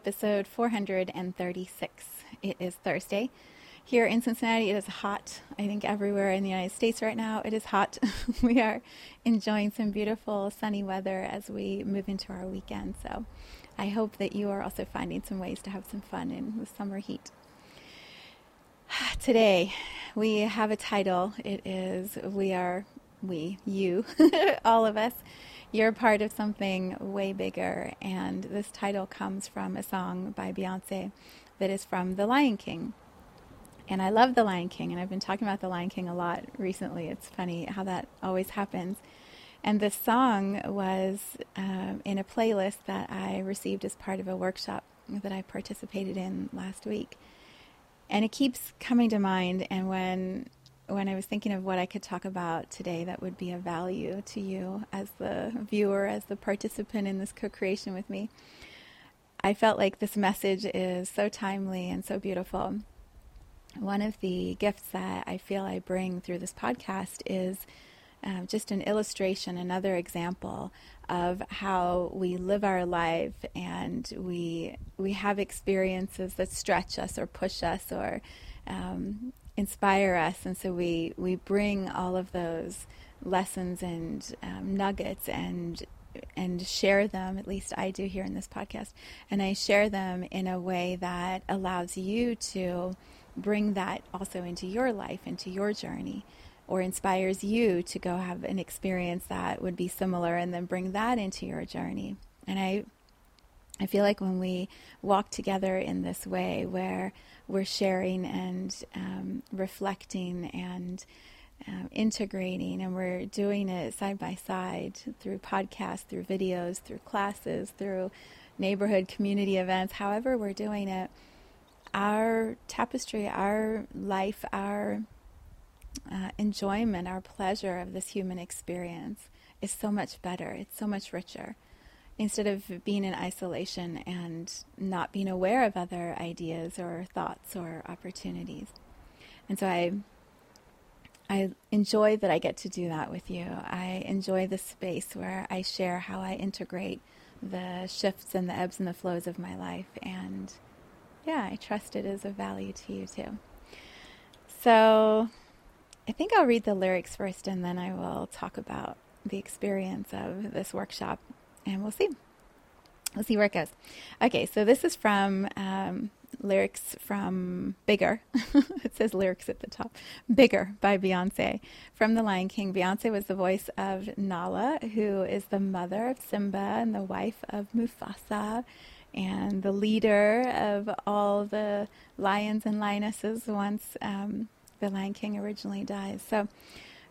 Episode 436. It is Thursday. Here in Cincinnati, it is hot. I think everywhere in the United States right now, it is hot. we are enjoying some beautiful sunny weather as we move into our weekend. So I hope that you are also finding some ways to have some fun in the summer heat. Today, we have a title. It is We Are, We, You, all of us you're part of something way bigger. And this title comes from a song by Beyonce that is from The Lion King. And I love The Lion King, and I've been talking about The Lion King a lot recently. It's funny how that always happens. And this song was uh, in a playlist that I received as part of a workshop that I participated in last week. And it keeps coming to mind. And when when I was thinking of what I could talk about today that would be of value to you as the viewer, as the participant in this co creation with me, I felt like this message is so timely and so beautiful. One of the gifts that I feel I bring through this podcast is um, just an illustration, another example of how we live our life and we we have experiences that stretch us or push us or um, inspire us. And so we, we bring all of those lessons and um, nuggets and and share them at least I do here in this podcast and I share them in a way that allows you to bring that also into your life into your journey or inspires you to go have an experience that would be similar and then bring that into your journey and I I feel like when we walk together in this way where we're sharing and um, reflecting and uh, integrating, and we're doing it side by side through podcasts, through videos, through classes, through neighborhood community events, however, we're doing it. Our tapestry, our life, our uh, enjoyment, our pleasure of this human experience is so much better. It's so much richer instead of being in isolation and not being aware of other ideas or thoughts or opportunities. And so I I enjoy that I get to do that with you. I enjoy the space where I share how I integrate the shifts and the ebbs and the flows of my life and yeah, I trust it is of value to you too. So I think I'll read the lyrics first and then I will talk about the experience of this workshop and we'll see. We'll see where it goes. Okay, so this is from um, lyrics from Bigger. it says lyrics at the top. Bigger by Beyonce from The Lion King. Beyonce was the voice of Nala, who is the mother of Simba and the wife of Mufasa and the leader of all the lions and lionesses once um, the Lion King originally dies. So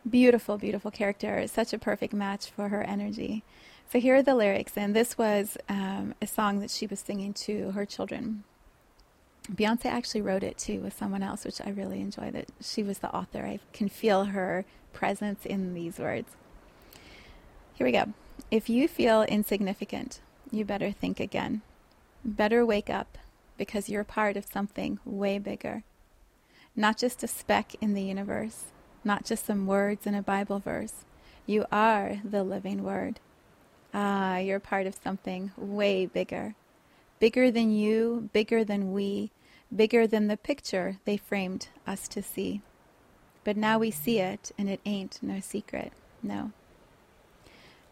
beautiful, beautiful character. Such a perfect match for her energy. So here are the lyrics, and this was um, a song that she was singing to her children. Beyonce actually wrote it too with someone else, which I really enjoy that she was the author. I can feel her presence in these words. Here we go. If you feel insignificant, you better think again. Better wake up because you're part of something way bigger. Not just a speck in the universe, not just some words in a Bible verse. You are the living word. Ah, you're part of something way bigger. Bigger than you, bigger than we, bigger than the picture they framed us to see. But now we see it, and it ain't no secret, no.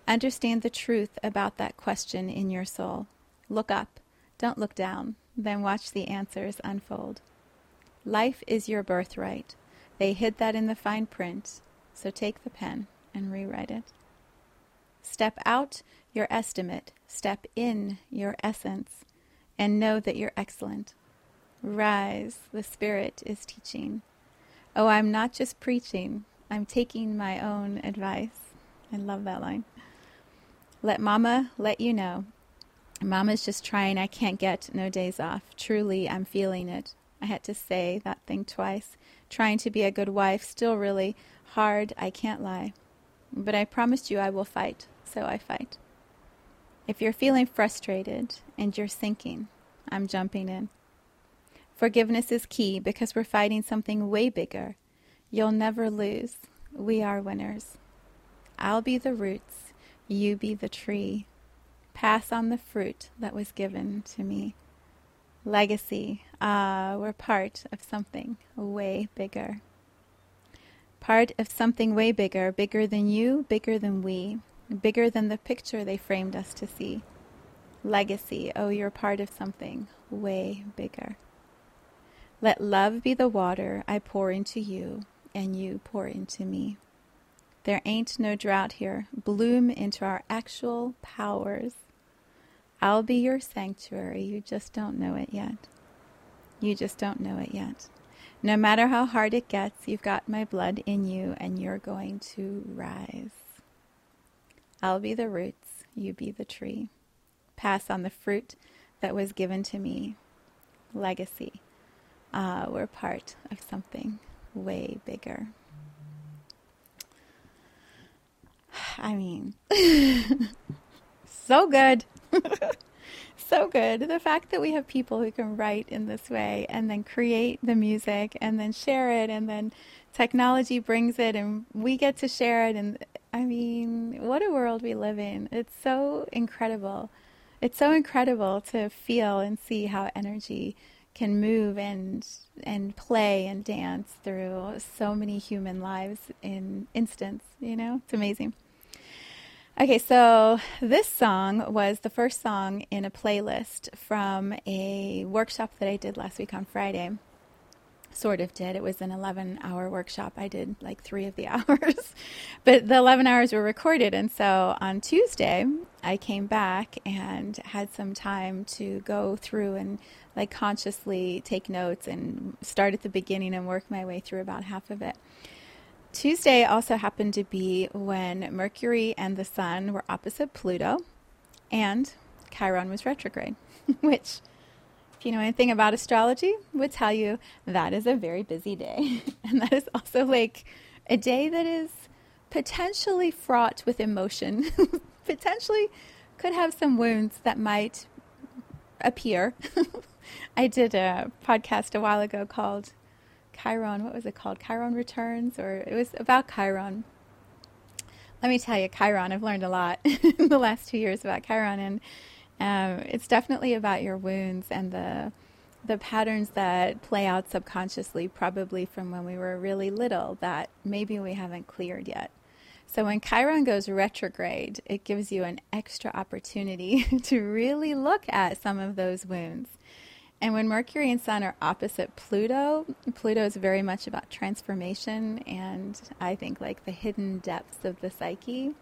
Understand the truth about that question in your soul. Look up, don't look down, then watch the answers unfold. Life is your birthright. They hid that in the fine print, so take the pen and rewrite it. Step out your estimate, step in your essence, and know that you're excellent. Rise, the Spirit is teaching. Oh, I'm not just preaching, I'm taking my own advice. I love that line. Let mama let you know. Mama's just trying. I can't get no days off. Truly, I'm feeling it. I had to say that thing twice. Trying to be a good wife, still really hard. I can't lie. But I promised you I will fight, so I fight. If you're feeling frustrated and you're sinking, I'm jumping in. Forgiveness is key because we're fighting something way bigger. You'll never lose. We are winners. I'll be the roots, you be the tree. Pass on the fruit that was given to me. Legacy. Ah, we're part of something way bigger. Part of something way bigger, bigger than you, bigger than we, bigger than the picture they framed us to see. Legacy. Oh, you're part of something way bigger. Let love be the water I pour into you, and you pour into me. There ain't no drought here. Bloom into our actual powers. I'll be your sanctuary. You just don't know it yet. You just don't know it yet. No matter how hard it gets, you've got my blood in you and you're going to rise. I'll be the roots, you be the tree. Pass on the fruit that was given to me. Legacy. Ah, we're part of something way bigger. I mean, so good. so good. The fact that we have people who can write in this way and then create the music and then share it and then technology brings it and we get to share it and I mean, what a world we live in. It's so incredible. It's so incredible to feel and see how energy can move and and play and dance through so many human lives in instants, you know? It's amazing. Okay, so this song was the first song in a playlist from a workshop that I did last week on Friday. Sort of did. It was an 11 hour workshop. I did like three of the hours, but the 11 hours were recorded. And so on Tuesday, I came back and had some time to go through and like consciously take notes and start at the beginning and work my way through about half of it. Tuesday also happened to be when Mercury and the Sun were opposite Pluto and Chiron was retrograde, which, if you know anything about astrology, would tell you that is a very busy day. and that is also like a day that is potentially fraught with emotion, potentially could have some wounds that might appear. I did a podcast a while ago called Chiron, what was it called? Chiron Returns, or it was about Chiron. Let me tell you, Chiron, I've learned a lot in the last two years about Chiron, and um, it's definitely about your wounds and the the patterns that play out subconsciously, probably from when we were really little, that maybe we haven't cleared yet. So when Chiron goes retrograde, it gives you an extra opportunity to really look at some of those wounds and when Mercury and Sun are opposite Pluto, Pluto is very much about transformation and I think like the hidden depths of the psyche.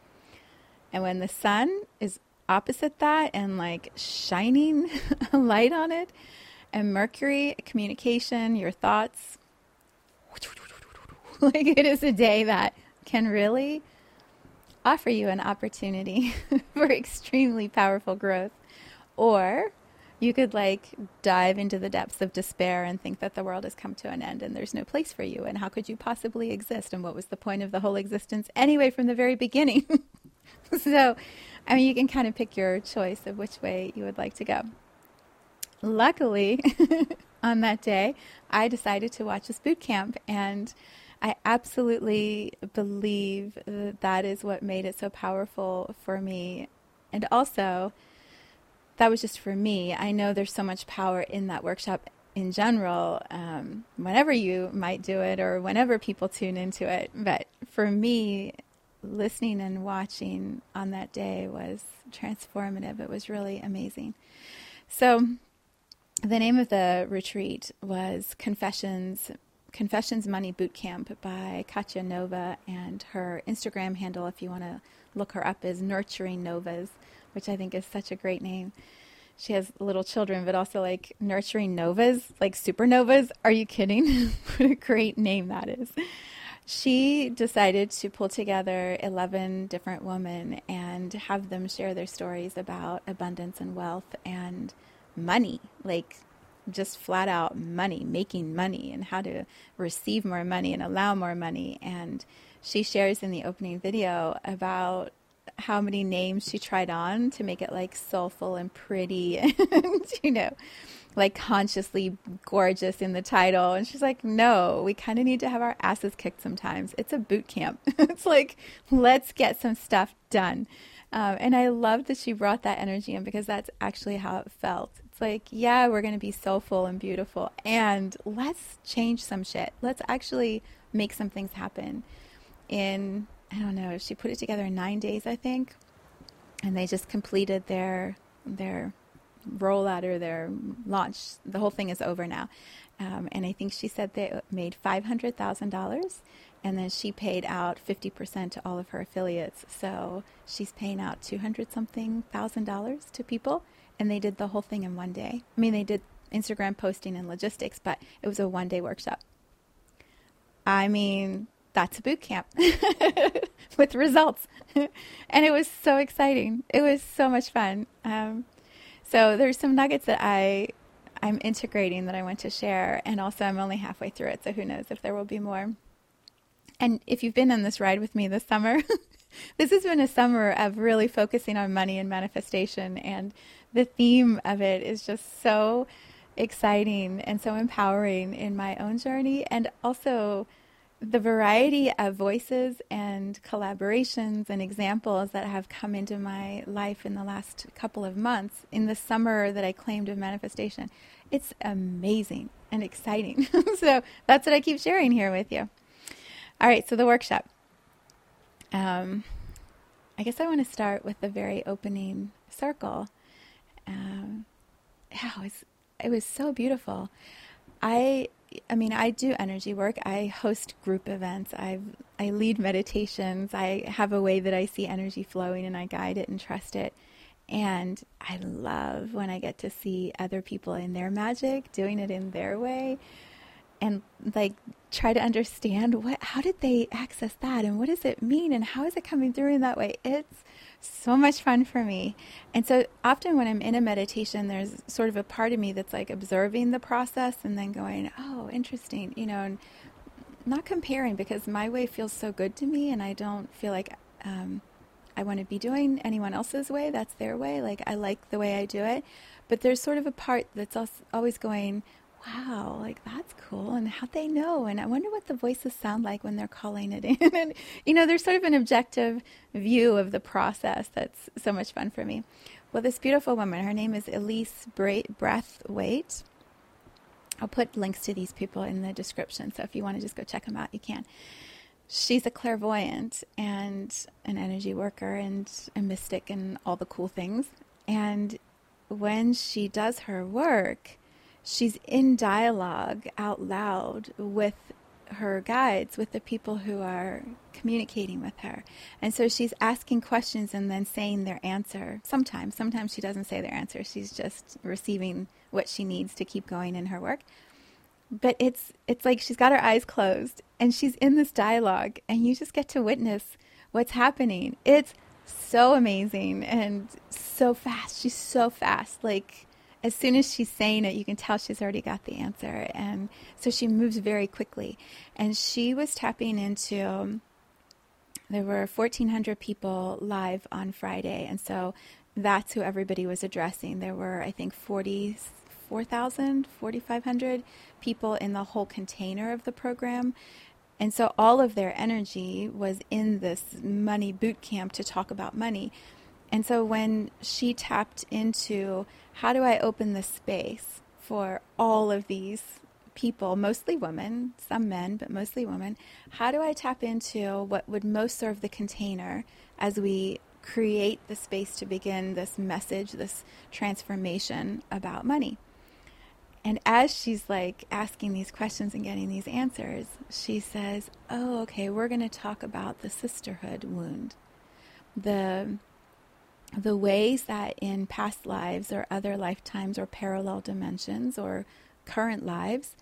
And when the Sun is opposite that and like shining a light on it, and Mercury, communication, your thoughts, like it is a day that can really offer you an opportunity for extremely powerful growth. Or you could like dive into the depths of despair and think that the world has come to an end and there's no place for you. And how could you possibly exist? And what was the point of the whole existence anyway from the very beginning so i mean you can kind of pick your choice of which way you would like to go luckily on that day i decided to watch this boot camp and i absolutely believe that is what made it so powerful for me and also that was just for me. I know there's so much power in that workshop in general, um, whenever you might do it or whenever people tune into it. But for me, listening and watching on that day was transformative. It was really amazing. So, the name of the retreat was Confessions Confessions Money Boot Camp by Katya Nova, and her Instagram handle, if you want to look her up, is Nurturing Novas which I think is such a great name. she has little children, but also like nurturing novas, like supernovas. Are you kidding? what a great name that is. She decided to pull together 11 different women and have them share their stories about abundance and wealth and money, like just flat out money, making money, and how to receive more money and allow more money. And she shares in the opening video about how many names she tried on to make it like soulful and pretty and you know like consciously gorgeous in the title. And she's like no we kind of need to have our asses kicked sometimes. It's a boot camp. It's like let's get some stuff done. Um, and i love that she brought that energy in because that's actually how it felt. It's like yeah we're going to be soulful and beautiful and let's change some shit. Let's actually make some things happen in I don't know, she put it together in nine days, I think. And they just completed their their rollout or their launch. The whole thing is over now. Um, and I think she said they made $500,000 and then she paid out 50% to all of her affiliates. So she's paying out 200 something thousand dollars to people and they did the whole thing in one day. I mean, they did Instagram posting and logistics, but it was a one day workshop. I mean, that's a boot camp with results. and it was so exciting. It was so much fun. Um, so there's some nuggets that I I'm integrating that I want to share, and also I'm only halfway through it, so who knows if there will be more. And if you've been on this ride with me this summer, this has been a summer of really focusing on money and manifestation, and the theme of it is just so exciting and so empowering in my own journey, and also the variety of voices and collaborations and examples that have come into my life in the last couple of months in the summer that I claimed of manifestation, it's amazing and exciting. so that's what I keep sharing here with you. All right, so the workshop. Um, I guess I want to start with the very opening circle. Um, yeah, it was, it was so beautiful. I I mean, I do energy work. I host group events. I I lead meditations. I have a way that I see energy flowing and I guide it and trust it. And I love when I get to see other people in their magic, doing it in their way, and like try to understand what how did they access that and what does it mean and how is it coming through in that way. It's so much fun for me. And so often when I'm in a meditation, there's sort of a part of me that's like observing the process and then going, oh, interesting, you know, and not comparing because my way feels so good to me and I don't feel like um, I want to be doing anyone else's way. That's their way. Like I like the way I do it. But there's sort of a part that's always going, wow, like that's cool. And how'd they know? And I wonder what the voices sound like when they're calling it in. and, you know, there's sort of an objective view of the process that's so much fun for me. Well, this beautiful woman, her name is Elise Brathwaite. I'll put links to these people in the description. So if you want to just go check them out, you can. She's a clairvoyant and an energy worker and a mystic and all the cool things. And when she does her work, she's in dialogue out loud with her guides, with the people who are communicating with her. And so she's asking questions and then saying their answer. Sometimes, sometimes she doesn't say their answer. She's just receiving what she needs to keep going in her work. But it's it's like she's got her eyes closed and she's in this dialogue and you just get to witness what's happening. It's so amazing and so fast. She's so fast. Like as soon as she's saying it, you can tell she's already got the answer. And so she moves very quickly. And she was tapping into, there were 1,400 people live on Friday. And so that's who everybody was addressing. There were, I think, 44,000, 4,500 people in the whole container of the program. And so all of their energy was in this money boot camp to talk about money. And so when she tapped into how do I open the space for all of these people, mostly women, some men, but mostly women, how do I tap into what would most serve the container as we create the space to begin this message, this transformation about money? And as she's like asking these questions and getting these answers, she says, Oh, okay, we're going to talk about the sisterhood wound. The the ways that in past lives or other lifetimes or parallel dimensions or current lives,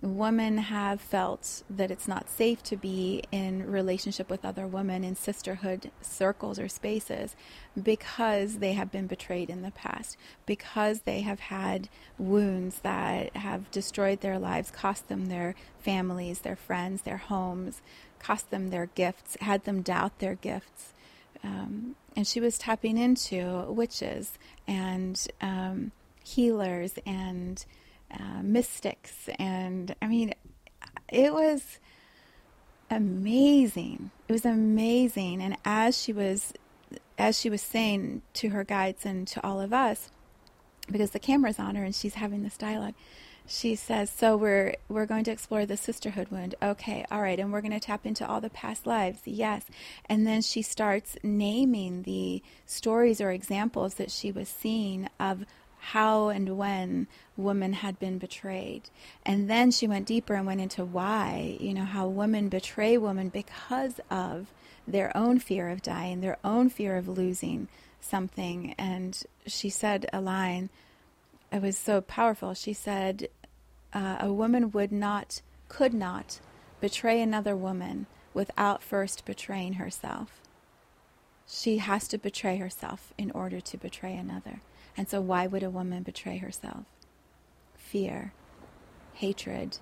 women have felt that it's not safe to be in relationship with other women in sisterhood circles or spaces because they have been betrayed in the past, because they have had wounds that have destroyed their lives, cost them their families, their friends, their homes, cost them their gifts, had them doubt their gifts. Um, and she was tapping into witches and um, healers and uh, mystics, and I mean, it was amazing. It was amazing, and as she was, as she was saying to her guides and to all of us, because the camera's on her and she's having this dialogue, she says, "So we're we're going to explore the sisterhood wound. Okay, all right, and we're going to tap into all the past lives. Yes." And then she starts naming the stories or examples that she was seeing of how and when women had been betrayed. And then she went deeper and went into why, you know, how women betray women because of their own fear of dying, their own fear of losing something. And she said a line, it was so powerful. She said, uh, A woman would not, could not betray another woman without first betraying herself. She has to betray herself in order to betray another. And so, why would a woman betray herself? Fear, hatred,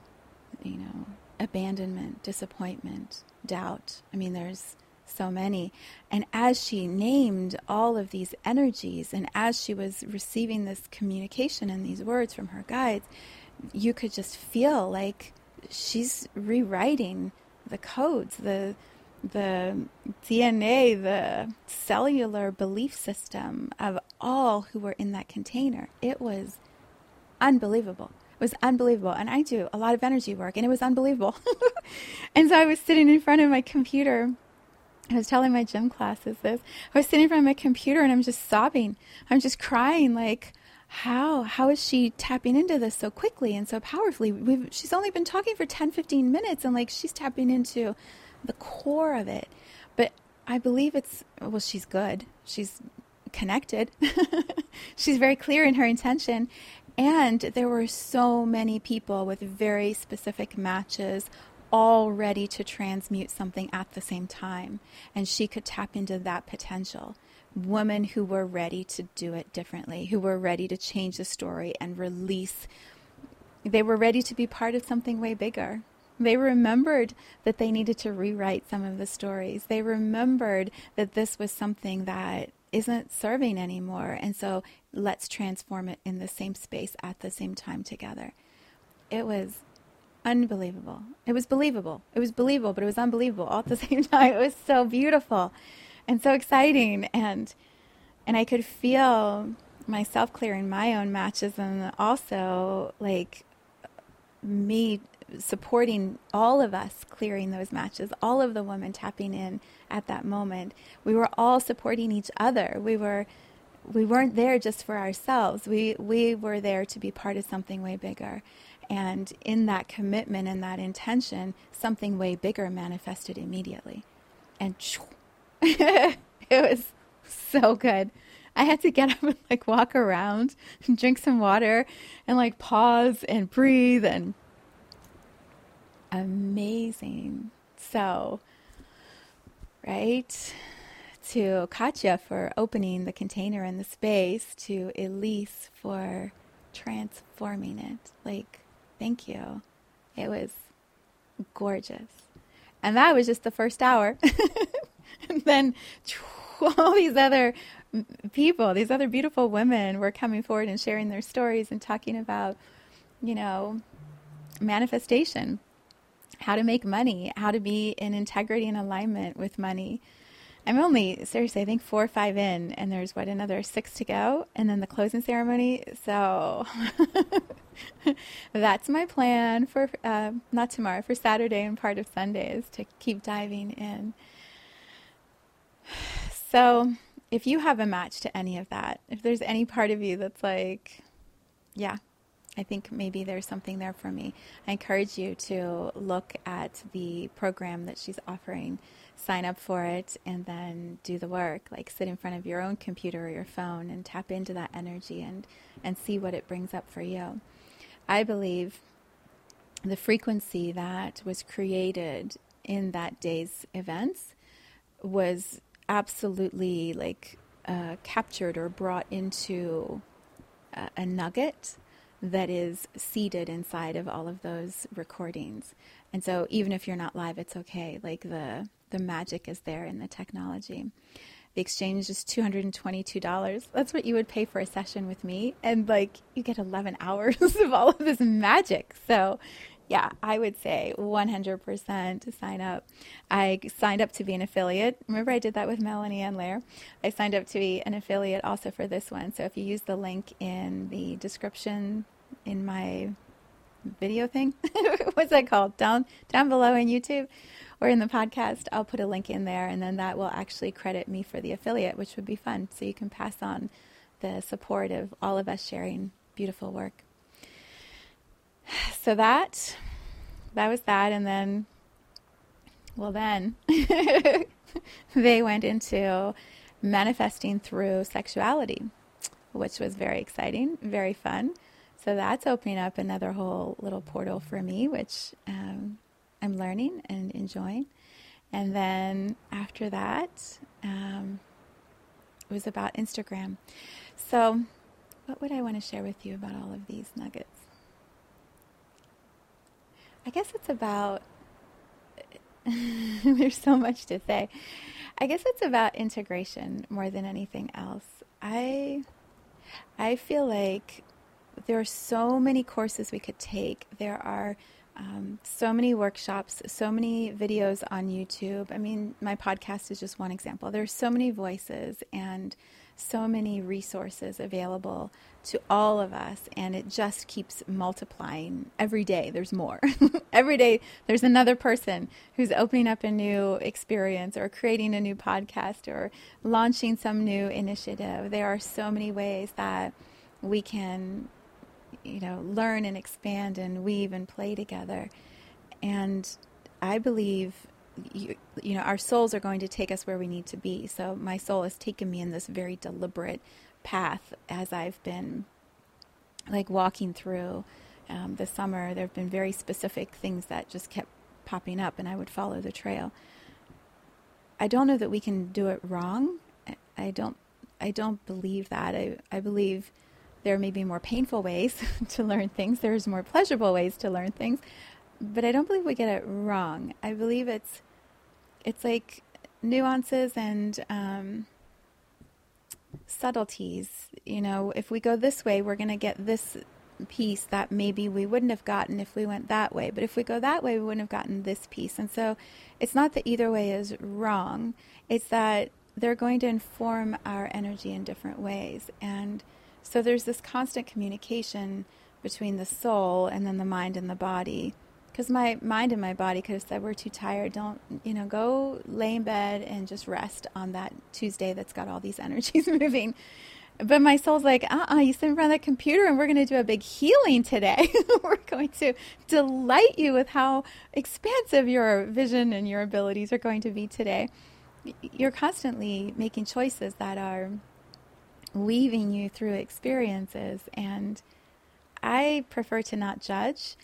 you know, abandonment, disappointment, doubt. I mean, there's so many. And as she named all of these energies, and as she was receiving this communication and these words from her guides, you could just feel like she's rewriting the codes, the the DNA, the cellular belief system of all who were in that container. It was unbelievable. It was unbelievable. And I do a lot of energy work, and it was unbelievable. and so I was sitting in front of my computer. I was telling my gym classes this. I was sitting in front of my computer and I'm just sobbing. I'm just crying, like, how how is she tapping into this so quickly and so powerfully We've, she's only been talking for 10 15 minutes and like she's tapping into the core of it. But I believe it's, well, she's good. She's connected. she's very clear in her intention. And there were so many people with very specific matches all ready to transmute something at the same time. And she could tap into that potential. Women who were ready to do it differently, who were ready to change the story and release. They were ready to be part of something way bigger. They remembered that they needed to rewrite some of the stories. They remembered that this was something that isn't serving anymore. And so let's transform it in the same space at the same time together. It was unbelievable. It was believable. It was believable, but it was unbelievable all at the same time. It was so beautiful and so exciting and and I could feel myself clearing my own matches and also like me supporting all of us clearing those matches, all of the women tapping in at that moment. We were all supporting each other. We were we weren't there just for ourselves. We we were there to be part of something way bigger. And in that commitment and that intention, something way bigger manifested immediately. And it was so good. I had to get up and like walk around and drink some water and like pause and breathe and amazing. So, right? To Katya for opening the container and the space, to Elise for transforming it. Like, thank you. It was gorgeous. And that was just the first hour. and then all these other people, these other beautiful women were coming forward and sharing their stories and talking about, you know, manifestation how to make money, how to be in integrity and alignment with money. I'm only, seriously, I think four or five in, and there's what, another six to go, and then the closing ceremony. So that's my plan for, uh, not tomorrow, for Saturday and part of Sunday is to keep diving in. So if you have a match to any of that, if there's any part of you that's like, yeah, I think maybe there's something there for me. I encourage you to look at the program that she's offering, sign up for it, and then do the work. Like sit in front of your own computer or your phone and tap into that energy and, and see what it brings up for you. I believe the frequency that was created in that day's events was absolutely like uh, captured or brought into a, a nugget that is seated inside of all of those recordings. And so even if you're not live, it's okay. Like the the magic is there in the technology. The exchange is $222. That's what you would pay for a session with me. And like you get 11 hours of all of this magic. So yeah, I would say 100% to sign up. I signed up to be an affiliate. Remember, I did that with Melanie and Lair. I signed up to be an affiliate also for this one. So if you use the link in the description in my video thing, what's that called? Down down below in YouTube or in the podcast, I'll put a link in there, and then that will actually credit me for the affiliate, which would be fun. So you can pass on the support of all of us sharing beautiful work so that that was that and then well then they went into manifesting through sexuality which was very exciting very fun so that's opening up another whole little portal for me which um, i'm learning and enjoying and then after that um, it was about instagram so what would i want to share with you about all of these nuggets I guess it's about, there's so much to say. I guess it's about integration more than anything else. I, I feel like there are so many courses we could take. There are um, so many workshops, so many videos on YouTube. I mean, my podcast is just one example. There are so many voices and so many resources available to all of us, and it just keeps multiplying every day. There's more. every day, there's another person who's opening up a new experience or creating a new podcast or launching some new initiative. There are so many ways that we can, you know, learn and expand and weave and play together. And I believe you, you, know, our souls are going to take us where we need to be. So my soul has taken me in this very deliberate path as I've been like walking through um, the summer. There have been very specific things that just kept popping up, and I would follow the trail. I don't know that we can do it wrong. I don't. I don't believe that. I, I believe there may be more painful ways to learn things. There's more pleasurable ways to learn things, but I don't believe we get it wrong. I believe it's it's like nuances and um, subtleties. You know, if we go this way, we're going to get this piece that maybe we wouldn't have gotten if we went that way. But if we go that way, we wouldn't have gotten this piece. And so it's not that either way is wrong, it's that they're going to inform our energy in different ways. And so there's this constant communication between the soul and then the mind and the body. Because my mind and my body could have said we're too tired don't you know go lay in bed and just rest on that tuesday that's got all these energies moving. But my soul's like uh-uh you sit in front of that computer and we're going to do a big healing today. We're going to delight you with how expansive your vision and your abilities are going to be today. You're constantly making choices that are weaving you through experiences and i prefer to not judge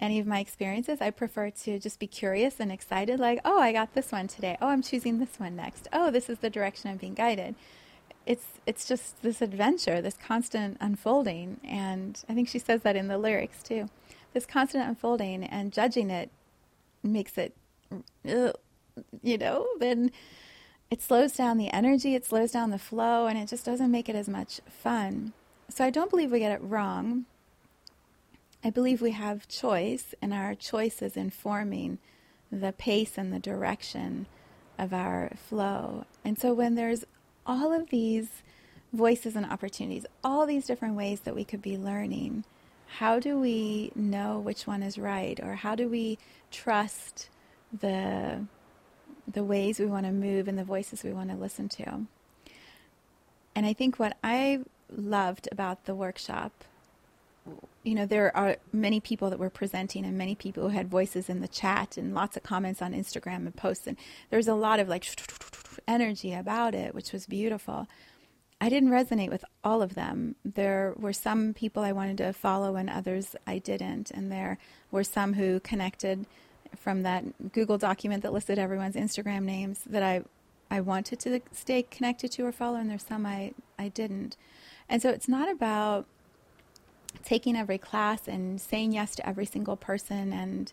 any of my experiences. I prefer to just be curious and excited, like, oh, I got this one today. Oh, I'm choosing this one next. Oh, this is the direction I'm being guided. It's it's just this adventure, this constant unfolding, and I think she says that in the lyrics too. This constant unfolding and judging it makes it, uh, you know, then it slows down the energy, it slows down the flow, and it just doesn't make it as much fun. So I don't believe we get it wrong. I believe we have choice, and our choice is informing the pace and the direction of our flow. And so when there's all of these voices and opportunities, all these different ways that we could be learning, how do we know which one is right? Or how do we trust the the ways we want to move and the voices we want to listen to? And I think what I loved about the workshop you know, there are many people that were presenting and many people who had voices in the chat and lots of comments on Instagram and posts. And there was a lot of like energy about it, which was beautiful. I didn't resonate with all of them. There were some people I wanted to follow and others I didn't. And there were some who connected from that Google document that listed everyone's Instagram names that I, I wanted to stay connected to or follow, and there's some I, I didn't. And so it's not about taking every class and saying yes to every single person and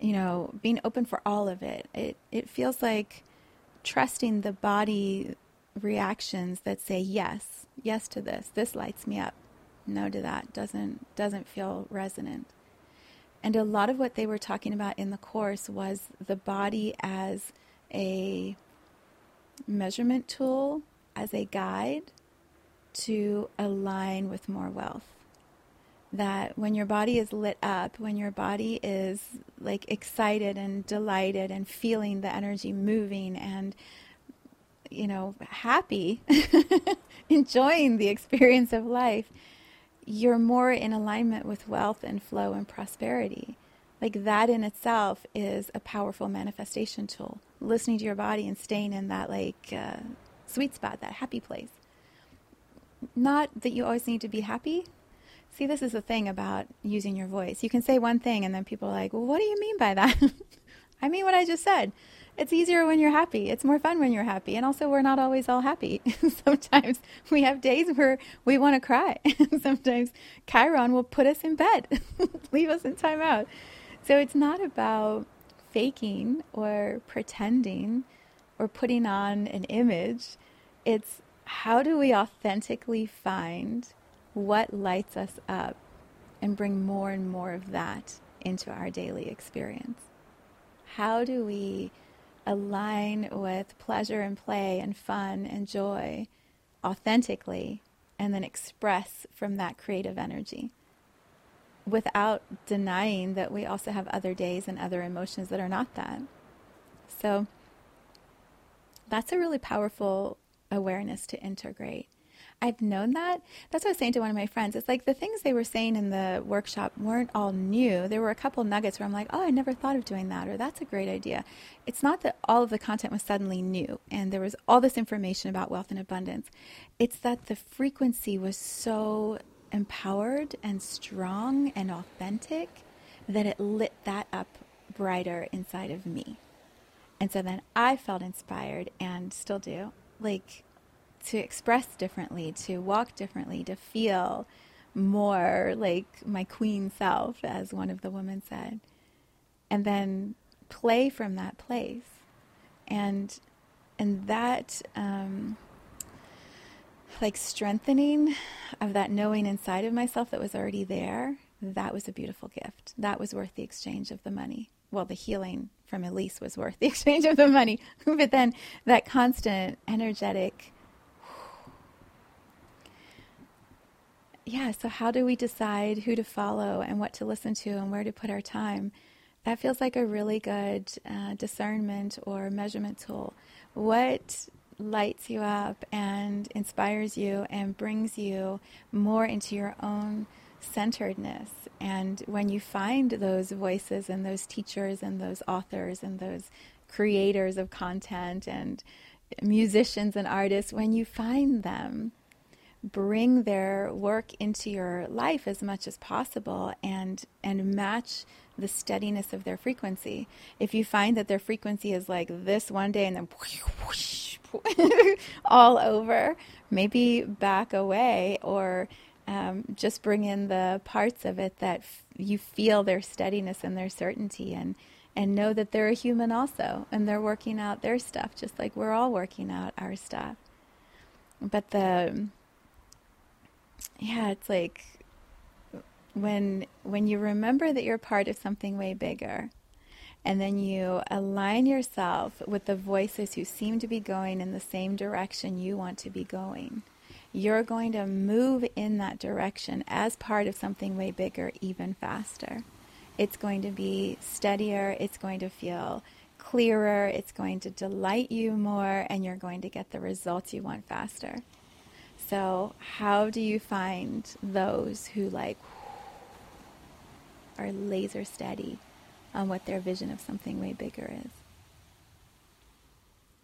you know being open for all of it. It it feels like trusting the body reactions that say yes yes to this. This lights me up. No to that. Doesn't doesn't feel resonant and a lot of what they were talking about in the course was the body as a measurement tool as a guide to align with more wealth. That when your body is lit up, when your body is like excited and delighted and feeling the energy moving and you know, happy, enjoying the experience of life, you're more in alignment with wealth and flow and prosperity. Like that in itself is a powerful manifestation tool. Listening to your body and staying in that like uh, sweet spot, that happy place. Not that you always need to be happy, See, this is the thing about using your voice. You can say one thing, and then people are like, well, what do you mean by that? I mean what I just said. It's easier when you're happy. It's more fun when you're happy. And also, we're not always all happy. Sometimes we have days where we want to cry. Sometimes Chiron will put us in bed, leave us in timeout. So it's not about faking or pretending or putting on an image. It's how do we authentically find what lights us up and bring more and more of that into our daily experience? How do we align with pleasure and play and fun and joy authentically and then express from that creative energy without denying that we also have other days and other emotions that are not that? So that's a really powerful awareness to integrate. I've known that. That's what I was saying to one of my friends. It's like the things they were saying in the workshop weren't all new. There were a couple nuggets where I'm like, oh, I never thought of doing that, or that's a great idea. It's not that all of the content was suddenly new and there was all this information about wealth and abundance. It's that the frequency was so empowered and strong and authentic that it lit that up brighter inside of me. And so then I felt inspired and still do. Like, to express differently, to walk differently, to feel more like my queen self, as one of the women said, and then play from that place, and and that um, like strengthening of that knowing inside of myself that was already there. That was a beautiful gift. That was worth the exchange of the money. Well, the healing from Elise was worth the exchange of the money, but then that constant energetic yeah, so how do we decide who to follow and what to listen to and where to put our time? That feels like a really good uh, discernment or measurement tool. What lights you up and inspires you and brings you more into your own centeredness. And when you find those voices and those teachers and those authors and those creators of content and musicians and artists, when you find them, bring their work into your life as much as possible and and match the steadiness of their frequency. If you find that their frequency is like this one day and then whoosh, all over, maybe back away or um, just bring in the parts of it that f- you feel their steadiness and their certainty and and know that they're a human also and they're working out their stuff just like we're all working out our stuff. But the yeah, it's like when when you remember that you're part of something way bigger and then you align yourself with the voices who seem to be going in the same direction you want to be going you're going to move in that direction as part of something way bigger even faster. It's going to be steadier it's going to feel clearer it's going to delight you more and you're going to get the results you want faster so, how do you find those who like are laser steady on what their vision of something way bigger is.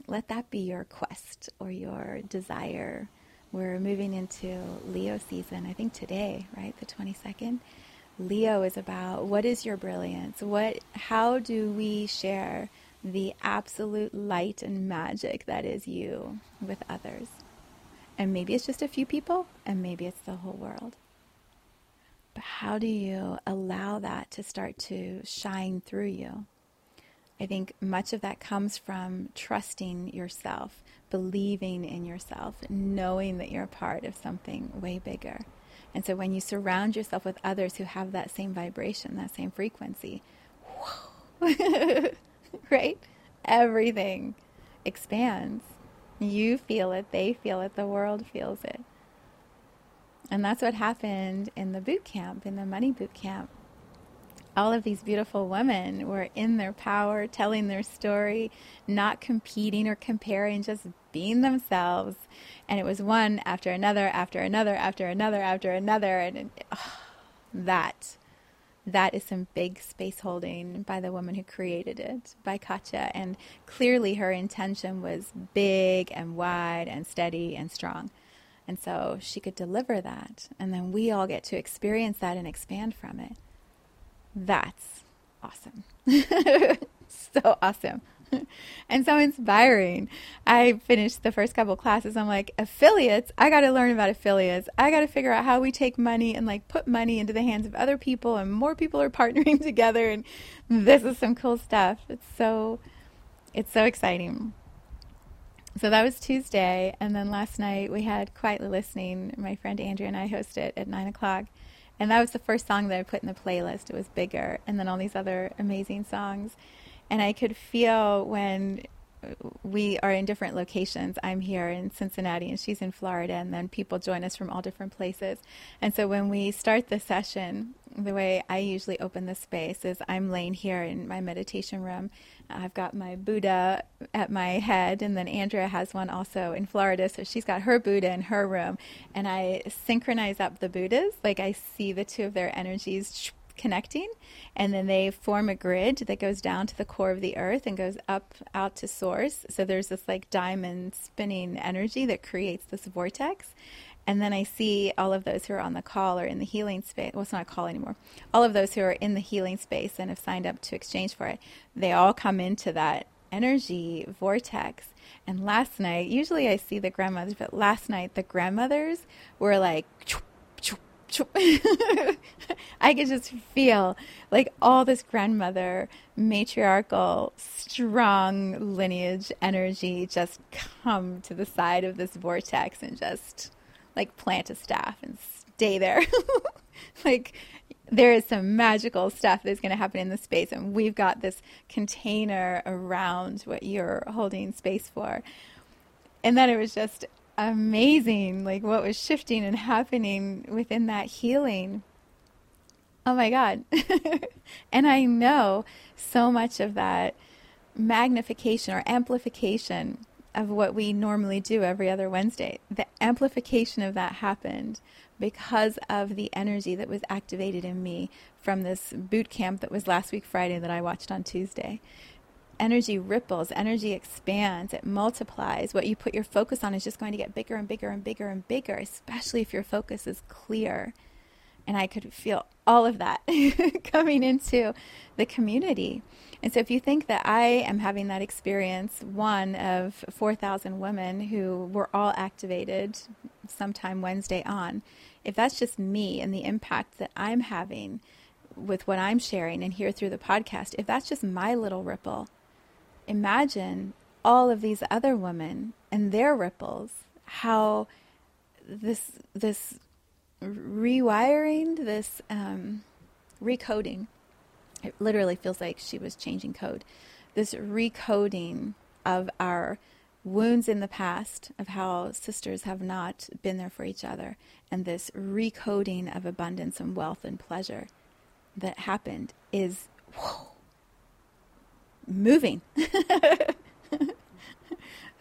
Let that be your quest or your desire. We're moving into Leo season, I think today, right? The 22nd. Leo is about what is your brilliance? What how do we share the absolute light and magic that is you with others? And maybe it's just a few people, and maybe it's the whole world. But how do you allow that to start to shine through you? I think much of that comes from trusting yourself, believing in yourself, knowing that you're a part of something way bigger. And so when you surround yourself with others who have that same vibration, that same frequency, right? Everything expands. You feel it, they feel it, the world feels it. And that's what happened in the boot camp, in the money boot camp. All of these beautiful women were in their power, telling their story, not competing or comparing, just being themselves. And it was one after another, after another, after another, after another. And it, oh, that, that is some big space holding by the woman who created it, by Katya. And clearly her intention was big and wide and steady and strong. And so she could deliver that. And then we all get to experience that and expand from it. That's awesome. so awesome. and so inspiring. I finished the first couple classes. I'm like, affiliates, I got to learn about affiliates. I got to figure out how we take money and like put money into the hands of other people and more people are partnering together and this is some cool stuff. It's so it's so exciting so that was Tuesday, and then last night we had quietly listening. My friend Andrea and I hosted it at nine o'clock, and that was the first song that I put in the playlist. It was bigger, and then all these other amazing songs, and I could feel when uh, we are in different locations. I'm here in Cincinnati and she's in Florida, and then people join us from all different places. And so when we start the session, the way I usually open the space is I'm laying here in my meditation room I've got my Buddha at my head, and then Andrea has one also in Florida. So she's got her Buddha in her room, and I synchronize up the Buddhas. Like I see the two of their energies connecting, and then they form a grid that goes down to the core of the earth and goes up out to source. So there's this like diamond spinning energy that creates this vortex. And then I see all of those who are on the call or in the healing space. Well, it's not a call anymore. All of those who are in the healing space and have signed up to exchange for it, they all come into that energy vortex. And last night, usually I see the grandmothers, but last night the grandmothers were like. I could just feel like all this grandmother, matriarchal, strong lineage energy just come to the side of this vortex and just like plant a staff and stay there. like there is some magical stuff that's going to happen in the space and we've got this container around what you're holding space for. And then it was just amazing like what was shifting and happening within that healing. Oh my god. and I know so much of that magnification or amplification of what we normally do every other Wednesday. The amplification of that happened because of the energy that was activated in me from this boot camp that was last week Friday that I watched on Tuesday. Energy ripples, energy expands, it multiplies. What you put your focus on is just going to get bigger and bigger and bigger and bigger, especially if your focus is clear. And I could feel all of that coming into the community. And so, if you think that I am having that experience, one of 4,000 women who were all activated sometime Wednesday on, if that's just me and the impact that I'm having with what I'm sharing and here through the podcast, if that's just my little ripple, imagine all of these other women and their ripples, how this, this rewiring, this um, recoding, it literally feels like she was changing code. This recoding of our wounds in the past, of how sisters have not been there for each other, and this recoding of abundance and wealth and pleasure that happened is whoa, moving.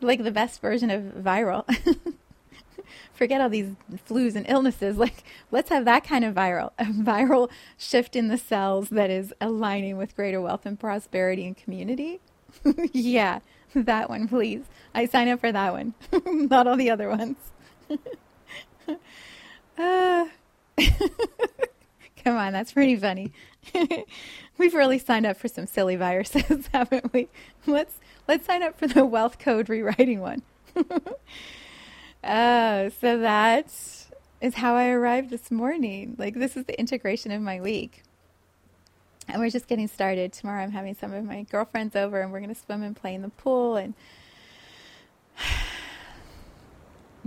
like the best version of viral. forget all these flus and illnesses. Like, let's have that kind of viral, a viral shift in the cells that is aligning with greater wealth and prosperity and community. yeah, that one, please. I sign up for that one, not all the other ones. uh, come on, that's pretty funny. We've really signed up for some silly viruses, haven't we? Let's let's sign up for the wealth code rewriting one. Uh, so that is how I arrived this morning. Like this is the integration of my week. And we're just getting started. Tomorrow I'm having some of my girlfriends over and we're going to swim and play in the pool and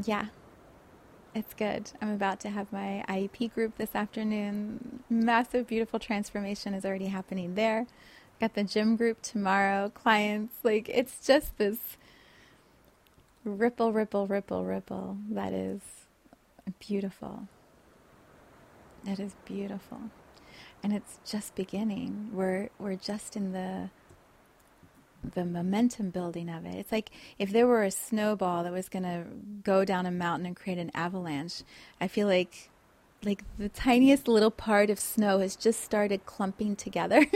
yeah, it's good. I'm about to have my IEP group this afternoon. Massive, beautiful transformation is already happening there. Got the gym group tomorrow, clients. Like, it's just this ripple, ripple, ripple, ripple that is beautiful. That is beautiful. And it's just beginning. We're, we're just in the the momentum building of it. It's like if there were a snowball that was going to go down a mountain and create an avalanche. I feel like like the tiniest little part of snow has just started clumping together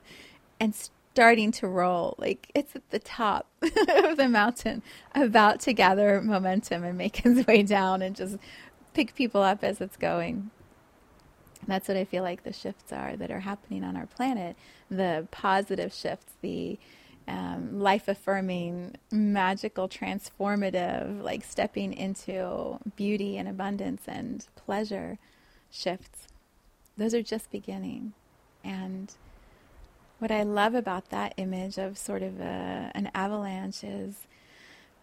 and starting to roll. Like it's at the top of the mountain, about to gather momentum and make its way down and just pick people up as it's going. That's what I feel like the shifts are that are happening on our planet. The positive shifts, the um, life affirming, magical, transformative, like stepping into beauty and abundance and pleasure shifts. Those are just beginning. And what I love about that image of sort of a, an avalanche is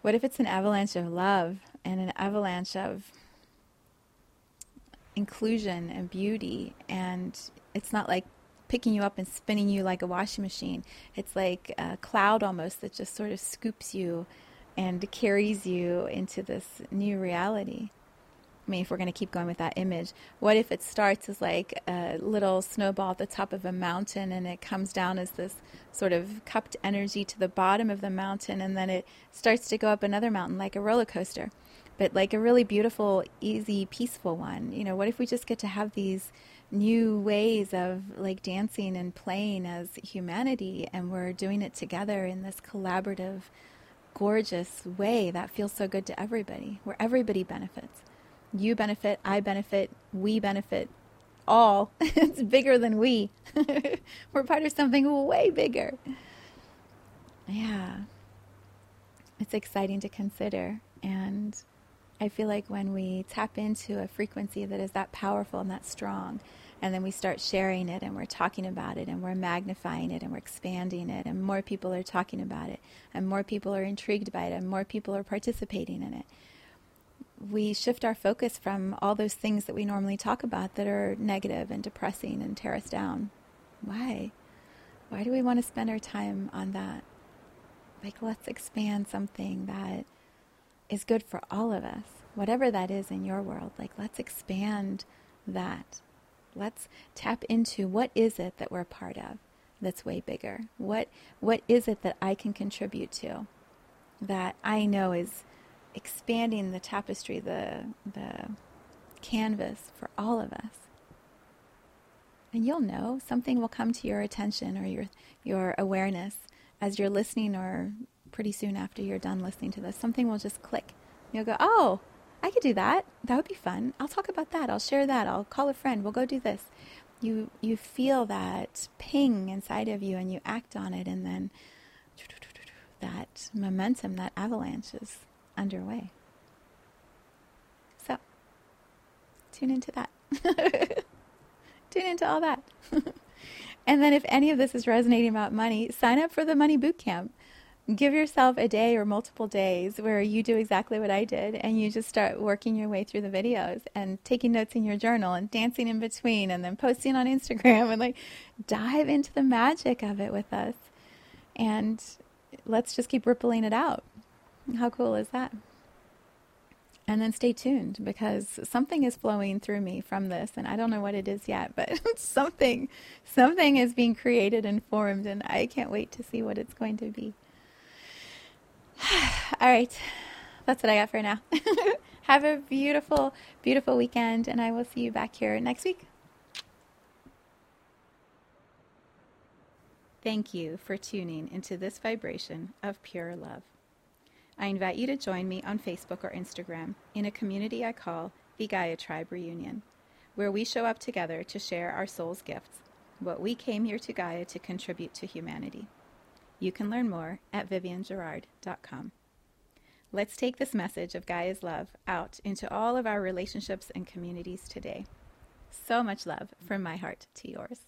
what if it's an avalanche of love and an avalanche of inclusion and beauty and it's not like picking you up and spinning you like a washing machine. It's like a cloud almost that just sort of scoops you and carries you into this new reality. I mean, if we're going to keep going with that image, what if it starts as like a little snowball at the top of a mountain and it comes down as this sort of cupped energy to the bottom of the mountain and then it starts to go up another mountain like a roller coaster, but like a really beautiful, easy, peaceful one? You know, what if we just get to have these new ways of like dancing and playing as humanity and we're doing it together in this collaborative gorgeous way that feels so good to everybody where everybody benefits you benefit i benefit we benefit all. It's bigger than we. We're part of something way bigger. Yeah. It's exciting to consider and I feel like when we tap into a frequency that is that powerful and that strong, and then we start sharing it and we're talking about it and we're magnifying it and we're expanding it, and more people are talking about it, and more people are intrigued by it, and more people are participating in it, we shift our focus from all those things that we normally talk about that are negative and depressing and tear us down. Why? Why do we want to spend our time on that? Like, let's expand something that is good for all of us, whatever that is in your world. Like, let's expand that. Let's tap into what is it that we're a part of that's way bigger? What what is it that I can contribute to that I know is expanding the tapestry, the the canvas for all of us? And you'll know something will come to your attention or your your awareness as you're listening or pretty soon after you're done listening to this. Something will just click. You'll go, oh, I could do that. That would be fun. I'll talk about that. I'll share that. I'll call a friend. We'll go do this. You you feel that ping inside of you and you act on it and then that momentum, that avalanche is underway. So tune into that. tune into all that. and then if any of this is resonating about money, sign up for the money boot camp give yourself a day or multiple days where you do exactly what I did and you just start working your way through the videos and taking notes in your journal and dancing in between and then posting on Instagram and like dive into the magic of it with us. And let's just keep rippling it out. How cool is that? And then stay tuned because something is flowing through me from this and I don't know what it is yet, but something something is being created and formed and I can't wait to see what it's going to be. All right. That's what I got for now. Have a beautiful, beautiful weekend, and I will see you back here next week. Thank you for tuning into this vibration of pure love. I invite you to join me on Facebook or Instagram in a community I call the Gaia Tribe Reunion, where we show up together to share our soul's gifts, what we came here to Gaia to contribute to humanity. You can learn more at viviangerard.com. Let's take this message of Gaia's love out into all of our relationships and communities today. So much love from my heart to yours.